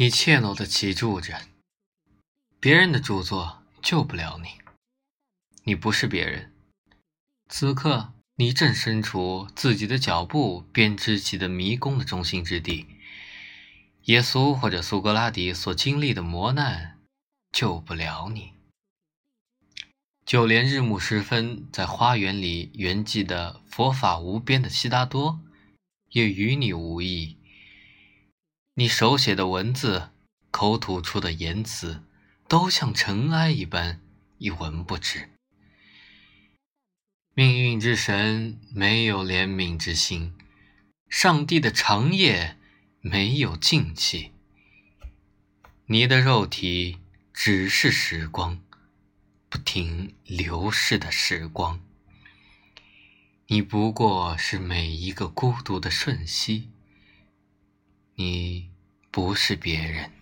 你怯懦的脊柱着，别人的著作救不了你。你不是别人，此刻你正身处自己的脚步编织起的迷宫的中心之地。耶稣或者苏格拉底所经历的磨难，救不了你。就连日暮时分在花园里圆寂的佛法无边的悉达多，也与你无异。你手写的文字，口吐出的言辞，都像尘埃一般一文不值。命运之神没有怜悯之心，上帝的长夜没有静气。你的肉体只是时光，不停流逝的时光。你不过是每一个孤独的瞬息。你不是别人。